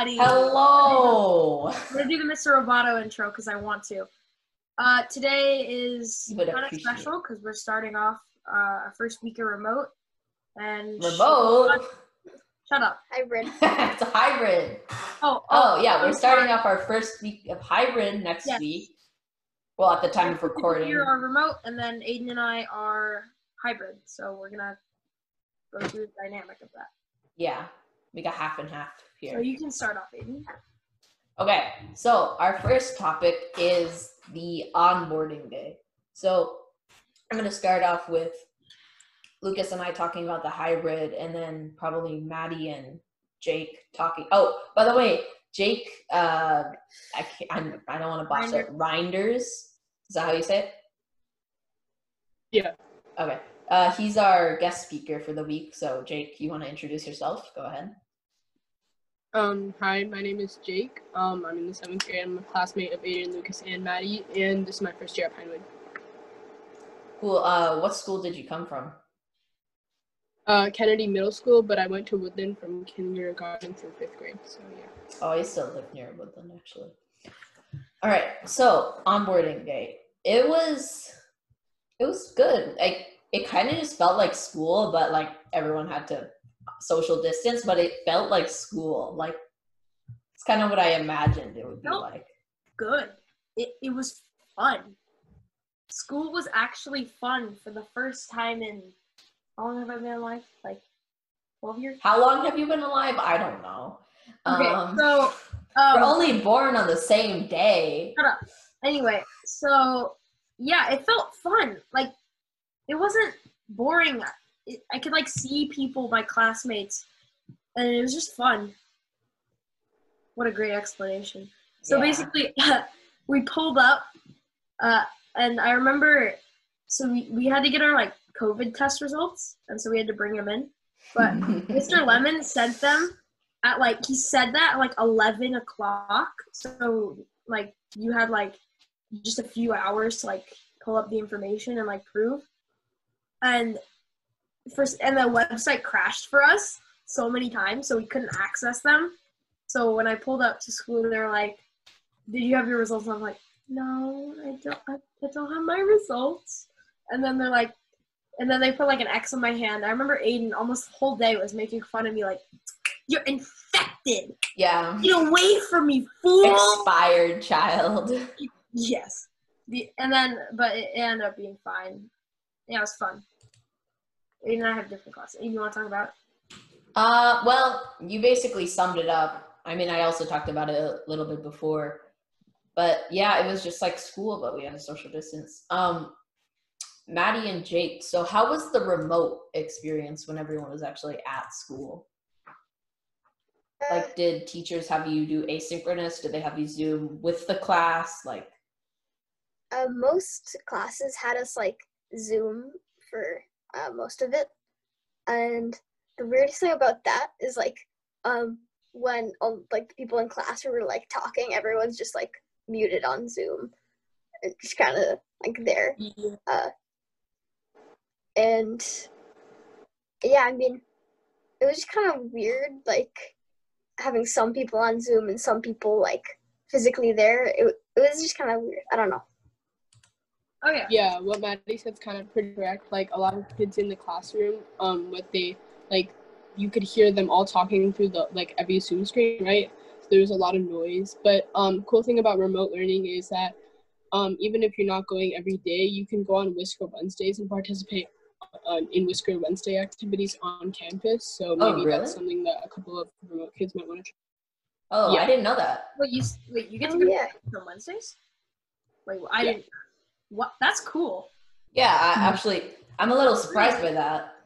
everybody. Hello. I'm gonna do the Mr. Roboto intro because I want to. Uh, today is kind of special because we're starting off uh, our first week of remote. And Remote. Shut up. Hybrid. it's a hybrid. Oh, Oh yeah, we're I'm starting sorry. off our first week of hybrid next Yes. week. Well, at the time of recording. Here are remote, and then Aiden and I are hybrid. So we're gonna go through the dynamic of that. Yeah, we got half and half So here. you can start off, Aiden. Okay, so our first topic is the onboarding day. So I'm going to start off with Lucas and I talking about the hybrid, and then probably Maddie and Jake talking. Oh, by the way, Jake, uh, I can't, I'm, I don't want to box it. Reinders, is that how you say it? Yeah. Okay. Uh, he's our guest speaker for the week. So, Jake, you want to introduce yourself? Go ahead. Um, hi, my name is Jake. Um, I'm in the seventh grade. I'm a classmate of Aiden, Lucas, and Maddie, and this is my first year at Pinewood. Cool. Uh, what school did you come from? Uh, Kennedy Middle School, but I went to Woodland from kindergarten through fifth grade. So yeah. Oh, I still live near Woodland, actually. All right, so onboarding day. It was, it was good. Like it kind of just felt like school, but like everyone had to social distance, but it felt like school. Like it's kind of what I imagined it would be like. Good. It it was fun. School was actually fun for the first time in how long have I been alive? Like twelve years. How long have you been alive? I don't know. Okay, Um, so we're um, only born on the same day. shut up. Anyway, so yeah, it felt fun. Like it wasn't boring. It, I could like see people, my classmates, and it was just fun. What a great explanation. So Yeah. basically, we pulled up, uh, and I remember, so we, we had to get our like COVID test results, and so we had to bring them in. But Mr. Lemon sent them at like he said that at like eleven o'clock. So like you had like just a few hours to like pull up the information and like prove. And first and the website crashed for us so many times, so we couldn't access them. So when I pulled up to school, they were like, "Did you have your results?" And I'm like, "No, I don't. I, I don't have my results." And then they're like, and then they put like an X on my hand. I remember Aiden almost the whole day was making fun of me, like, "You're infected. yeah. Get away from me, fool!" Expired child. Yes. The, and then, but it ended up being fine. Yeah, it was fun. Aiden and I have different classes. Aiden, you want to talk about it? Uh, well, you basically summed it up. I mean, I also talked about it a little bit before, but yeah, it was just like school, but we had a social distance. Um, Maddie and Jake. So, how was the remote experience when everyone was actually at school? Like, did teachers have you do asynchronous? Did they have you Zoom with the class? Like, Uh, most classes had us like Zoom for uh, most of it, and the weirdest thing about that is like um when all like the people in class were like talking, everyone's just like muted on Zoom, and just kind of like there. and yeah, I mean, it was just kind of weird, like having some people on Zoom and some people like physically there. It, it was just kind of weird. I don't know. Oh yeah. Yeah, what Maddie said's kind of pretty correct. Like a lot of kids in the classroom, um, what they like, you could hear them all talking through the like every Zoom screen, right? So there was a lot of noise. But um, cool thing about remote learning is that um, even if you're not going every day, you can go on Whisker Wednesdays and participate uh, in Whisker Wednesday activities on campus. So Oh, maybe really? that's something that a couple of remote kids might want to try. oh, Yeah. I didn't know that. Wait, you s- wait, you get to Oh, go yeah. on Wednesdays? Wait, I Yeah. didn't. What? That's cool. Yeah, I actually, I'm a little surprised by that.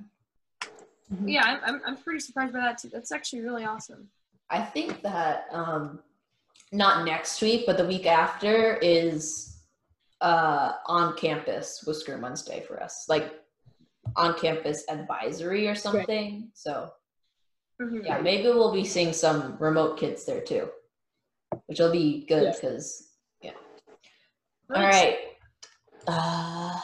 Yeah, I'm, I'm, I'm pretty surprised by that too. That's actually really awesome. I think that um, not next week, but the week after is uh, on campus Whisker Wednesday for us, like on campus advisory or something. So Mhm. yeah, maybe we'll be seeing some remote kids there too, which will be good because yeah. All right. Uh,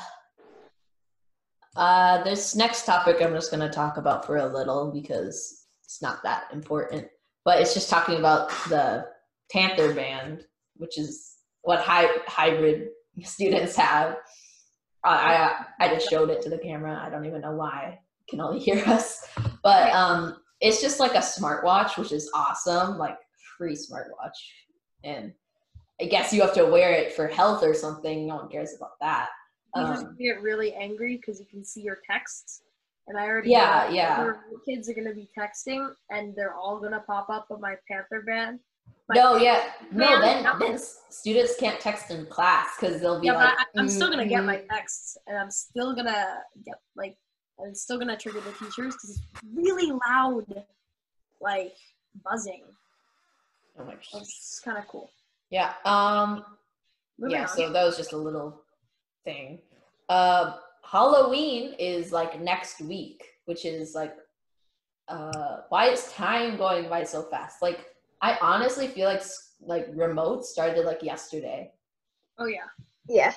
uh, this next topic I'm just going to talk about for a little because it's not that important. but it's just talking about the Panther band, which is what hy- hybrid students have. I, I I just showed it to the camera. I don't even know why. You can only hear us, but um, it's just like a smartwatch, which is awesome. Like free smartwatch, and I guess you have to wear it for health or something. No one cares about that. You just Um, get really angry because you can see your texts. And I already Yeah, know yeah. other kids are gonna be texting, and they're all gonna pop up with my Panther band. My no, yeah, no. Then no. then s- students can't text in class because they'll be Yeah, like, but I, I'm still gonna get "Mm, my texts, and I'm still gonna get like, I'm still gonna trigger the teachers because it's really loud, like buzzing. oh my gosh." It's kind of cool. Yeah. Um. Moving yeah. on. So that was just a little thing. Uh, Halloween is like next week, which is like, uh, why is time going by so fast? Like, I honestly feel like like remote started like yesterday. oh yeah. Yeah.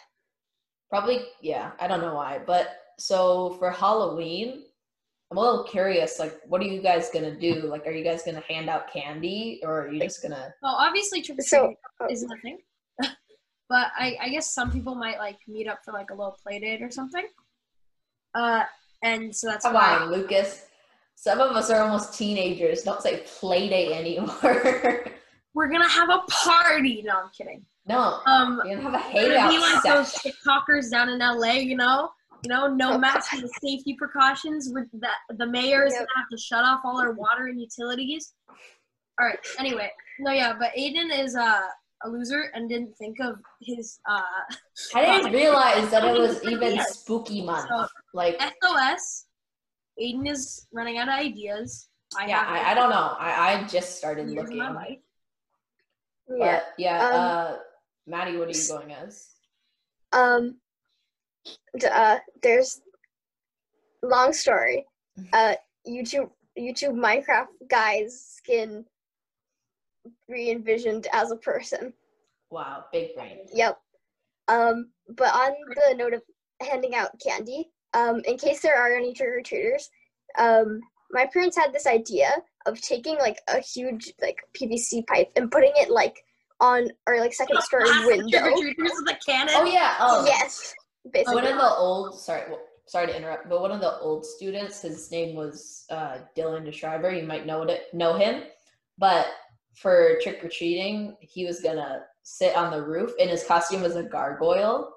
Probably, yeah. I don't know why, but so for Halloween, I'm a little curious. Like, what are you guys gonna do? Like, are you guys gonna hand out candy, or are you just gonna? Well, obviously trick or So, treating oh, isn't but I, I guess some people might like meet up for like a little play date or something. Uh, and so that's Come why. on, Lucas. Some of us are almost teenagers. Don't say play day anymore. We're gonna have a party. No, I'm kidding. no, Um, you're gonna have a we're be hangout like those session. TikTokers down in LA, you know. You know, no Oh, mask and safety precautions. With that, the mayor is Yep. gonna have to shut off all our water and utilities. All right. Anyway, no, yeah, but Aiden is uh, a loser and didn't think of his uh, I didn't realize that it was Ideas. even spooky month. So- Like, SOS. Aiden is running out of ideas. I yeah, have I, I don't know. I, I just started looking. my life. Yeah. But yeah, Um, uh, Maddie, what are you going as? Um. D- Uh. There's. Long story. Uh. YouTube. YouTube Minecraft guy's skin re-envisioned as a person. Wow, big brain. Yep. Um, but on the note of handing out candy, um, in case there are any trick or treaters, um, my parents had this idea of taking like a huge like PVC pipe and putting it like on our like second story Blast the window. trick-or-treaters with a cannon. Oh yeah. Oh, Yes, basically. One of the old sorry, well, sorry to interrupt, but one of the old students, his name was uh, Dylan DeShriver. You might know it, know him, but for trick or treating, he was gonna sit on the roof, and his costume was a gargoyle.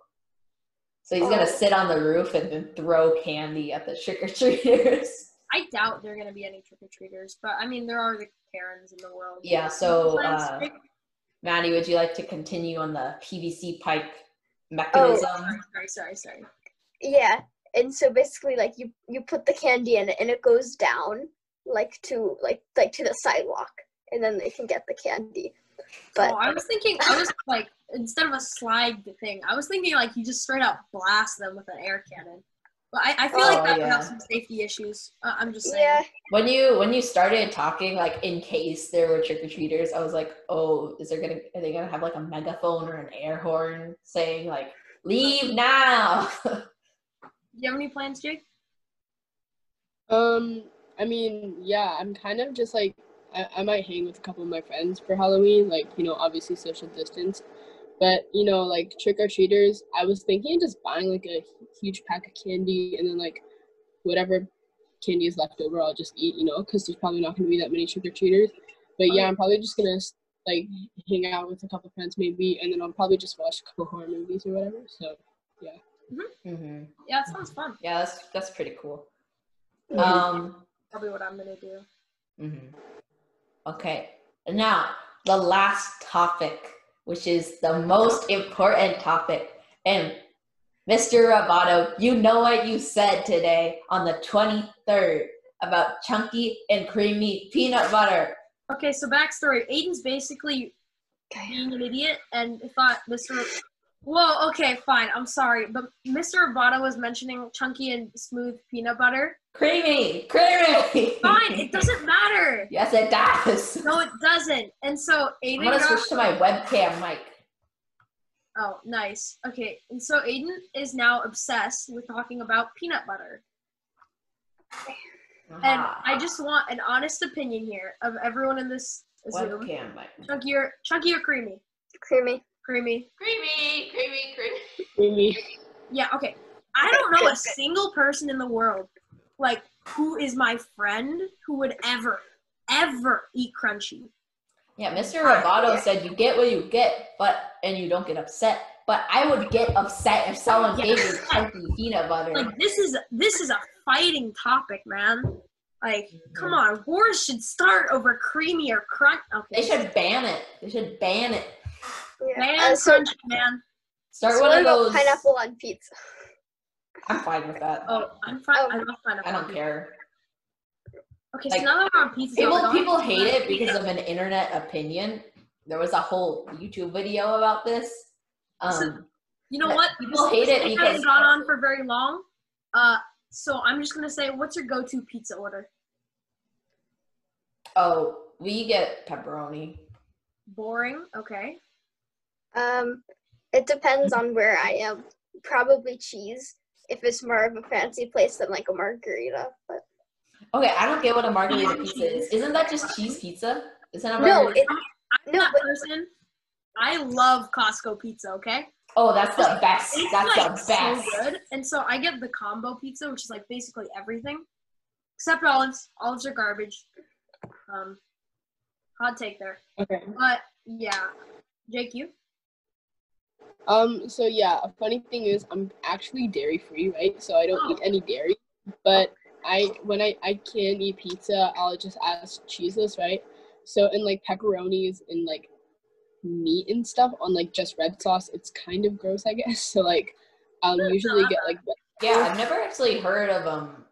So he's Oh. gonna sit on the roof and then throw candy at the trick or treaters. I doubt there are gonna be any trick or treaters, but I mean there are the Karens in the world. Yeah. So, uh. Maddie, would you like to continue on the PVC pipe Oh, mechanism? sorry, sorry, sorry, sorry. Yeah, and so basically like you you put the candy in it and it goes down like to like like to the sidewalk and then they can get the candy. But oh, I was thinking, I was like, instead of a slide thing, I was thinking like you just straight up blast them with an air cannon. But I, I feel Oh, like that would have some safety issues. Uh, I'm just saying. yeah, When you when you started talking like in case there were trick or treaters, I was like, oh, is there gonna are they gonna have like a megaphone or an air horn saying like leave now? Do you have any plans, Jake? Um, I mean, yeah, I'm kind of just like I, I might hang with a couple of my friends for Halloween, like, you know, obviously social distance. But, you know, like trick or treaters, I was thinking of just buying like a huge pack of candy and then like whatever candy is left over, I'll just eat, you know, because there's probably not going to be that many trick or treaters. But yeah, I'm probably just going to like hang out with a couple friends maybe, and then I'll probably just watch a couple horror movies or whatever. So, hmm Yeah, it sounds fun. Yeah, that's that's pretty cool. Mhm. Um, Probably what I'm gonna do. mhm. okay, now the last topic, which is the most important topic, and Mr. Ravato, you know what you said today on the 23rd about chunky and creamy peanut butter. Okay, so backstory. Aiden's basically being an idiot and thought Mr. Whoa, okay, fine. I'm sorry, but Mr. Roboto was mentioning chunky and smooth peanut butter. Creamy, creamy. Fine, it doesn't matter. Yes, it does. No, it doesn't. And so Aiden. I'm Aiden gonna got. switch to my webcam mic. Oh, nice. Okay, and so Aiden is now obsessed with talking about peanut butter. And I ah. just want an honest opinion here of everyone in this Zoom. Webcam mic. Chunky or chunky or creamy? Creamy. Creamy. Creamy, creamy, creamy. Creamy. Yeah, okay. I don't know a single person in the world, like, who is my friend who would ever, ever eat crunchy. Yeah, Mr. Roboto said you get what you get, but and you don't get upset. But I would get upset if someone Yeah. gave me chunky peanut butter. Like this is this is a fighting topic, man. Like, come mm-hmm. on, wars should start over creamy or crunch. Okay, They should ban it. They should ban it. Yeah. ban Uh, so, crunchy, man. Start so one of those. pineapple on pizza? I'm fine with that. Oh, I'm fine. Oh. I love pineapple. I don't care. Okay, Like, so now that we're on pizza, People we're people on hate it because of an internet opinion. There was a whole YouTube video about this. Um, You know what? people This- hate it this because- hasn't gone on for very long. Uh, so I'm just gonna say, what's your go-to pizza order? oh, we get pepperoni. Boring. Okay. Um, it depends on where I am. Probably cheese. If it's more of a fancy place than like a margarita, but Okay, I don't get what a margarita pizza is. Isn't that just cheese pizza? Isn't a no, margarita? it, I'm No, that but- person. I love Costco pizza. Okay. oh, that's the best. It's That's like the best. so good, and so I get the combo pizza, which is like basically everything except olives. Olives are garbage. Um, hot take there, Okay. but yeah, Jake, you. Um. So yeah, a funny thing is, I'm actually dairy free, right? So I don't eat any dairy. But I, when I I can eat pizza, I'll just ask cheeseless, right? So and like pepperonis and like meat and stuff on like just red sauce, it's kind of gross, I guess. So like, I'll usually get like Yeah, I've never actually heard of um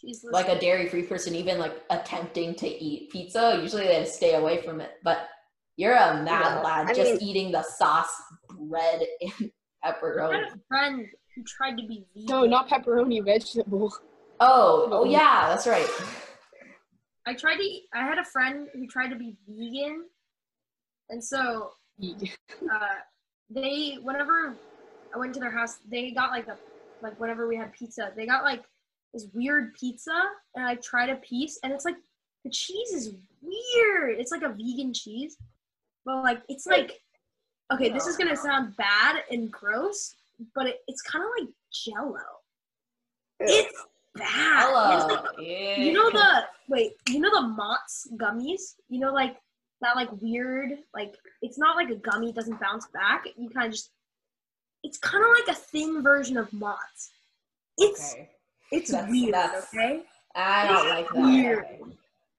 Cheeseless. like a dairy free person even like attempting to eat pizza. Usually they stay away from it. But you're a mad Yeah, lad I just mean- eating the sauce, bread, and I pepperoni. had a friend who tried to be vegan. no, not pepperoni, vegetable. Oh, oh yeah, that's right. I tried to. Eat, I had a friend who tried to be vegan, and so uh, they whenever I went to their house, they got like a like whenever we had pizza, they got like this weird pizza, and I tried a piece, and it's like the cheese is weird. It's like a vegan cheese, but like it's like okay, this is gonna sound bad and gross, but it, it's kind of like Jello. It's bad. It's like Yeah. you know the wait, you know the Mott's gummies? You know like that like weird like it's not like a gummy, doesn't bounce back. You kind of just it's kind of like a thin version of Mott's. It's Okay. it's That's- weird, that's- okay? I don't like that. Weird.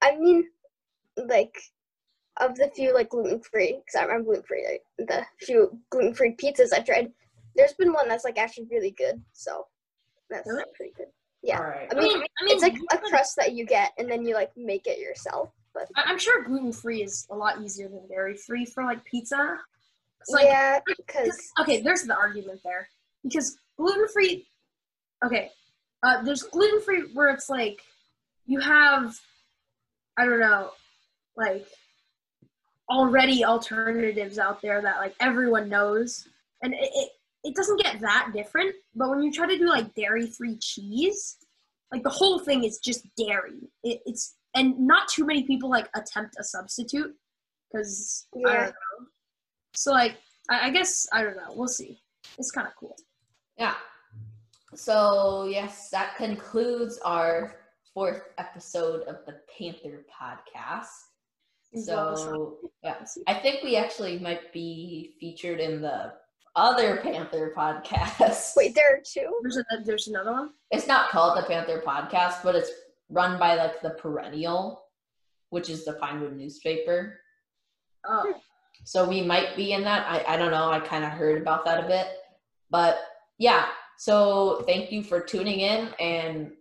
I mean, like, of the few like gluten free, because I'm gluten free. Like, the few gluten free pizzas I've tried, there's been one that's like actually really good. So that's Really? pretty good. Yeah, right. I I mean, I mean, it's like a crust that you get, and then you like make it yourself. But I- I'm sure gluten free is a lot easier than dairy free for like pizza. Like yeah, because okay, there's the argument there because gluten free. Okay, uh, there's gluten free where it's like you have, I don't know, like already alternatives out there that like everyone knows, and it it, it doesn't get that different. But when you try to do like dairy free cheese, like the whole thing is just dairy. It, it's and not too many people like attempt a substitute because Yeah. So like I, I guess I don't know. We'll see. It's kind of cool. Yeah. So yes, that concludes our fourth episode of the Panther podcast. So yeah, I think we actually might be featured in the other Panther podcast. wait, there are two. There's a, there's another one. It's not called the Panther podcast, but it's run by like the Perennial, which is the Pinewood newspaper. Oh, So we might be in that. I, I don't know. I kind of heard about that a bit. But yeah, so thank you for tuning in and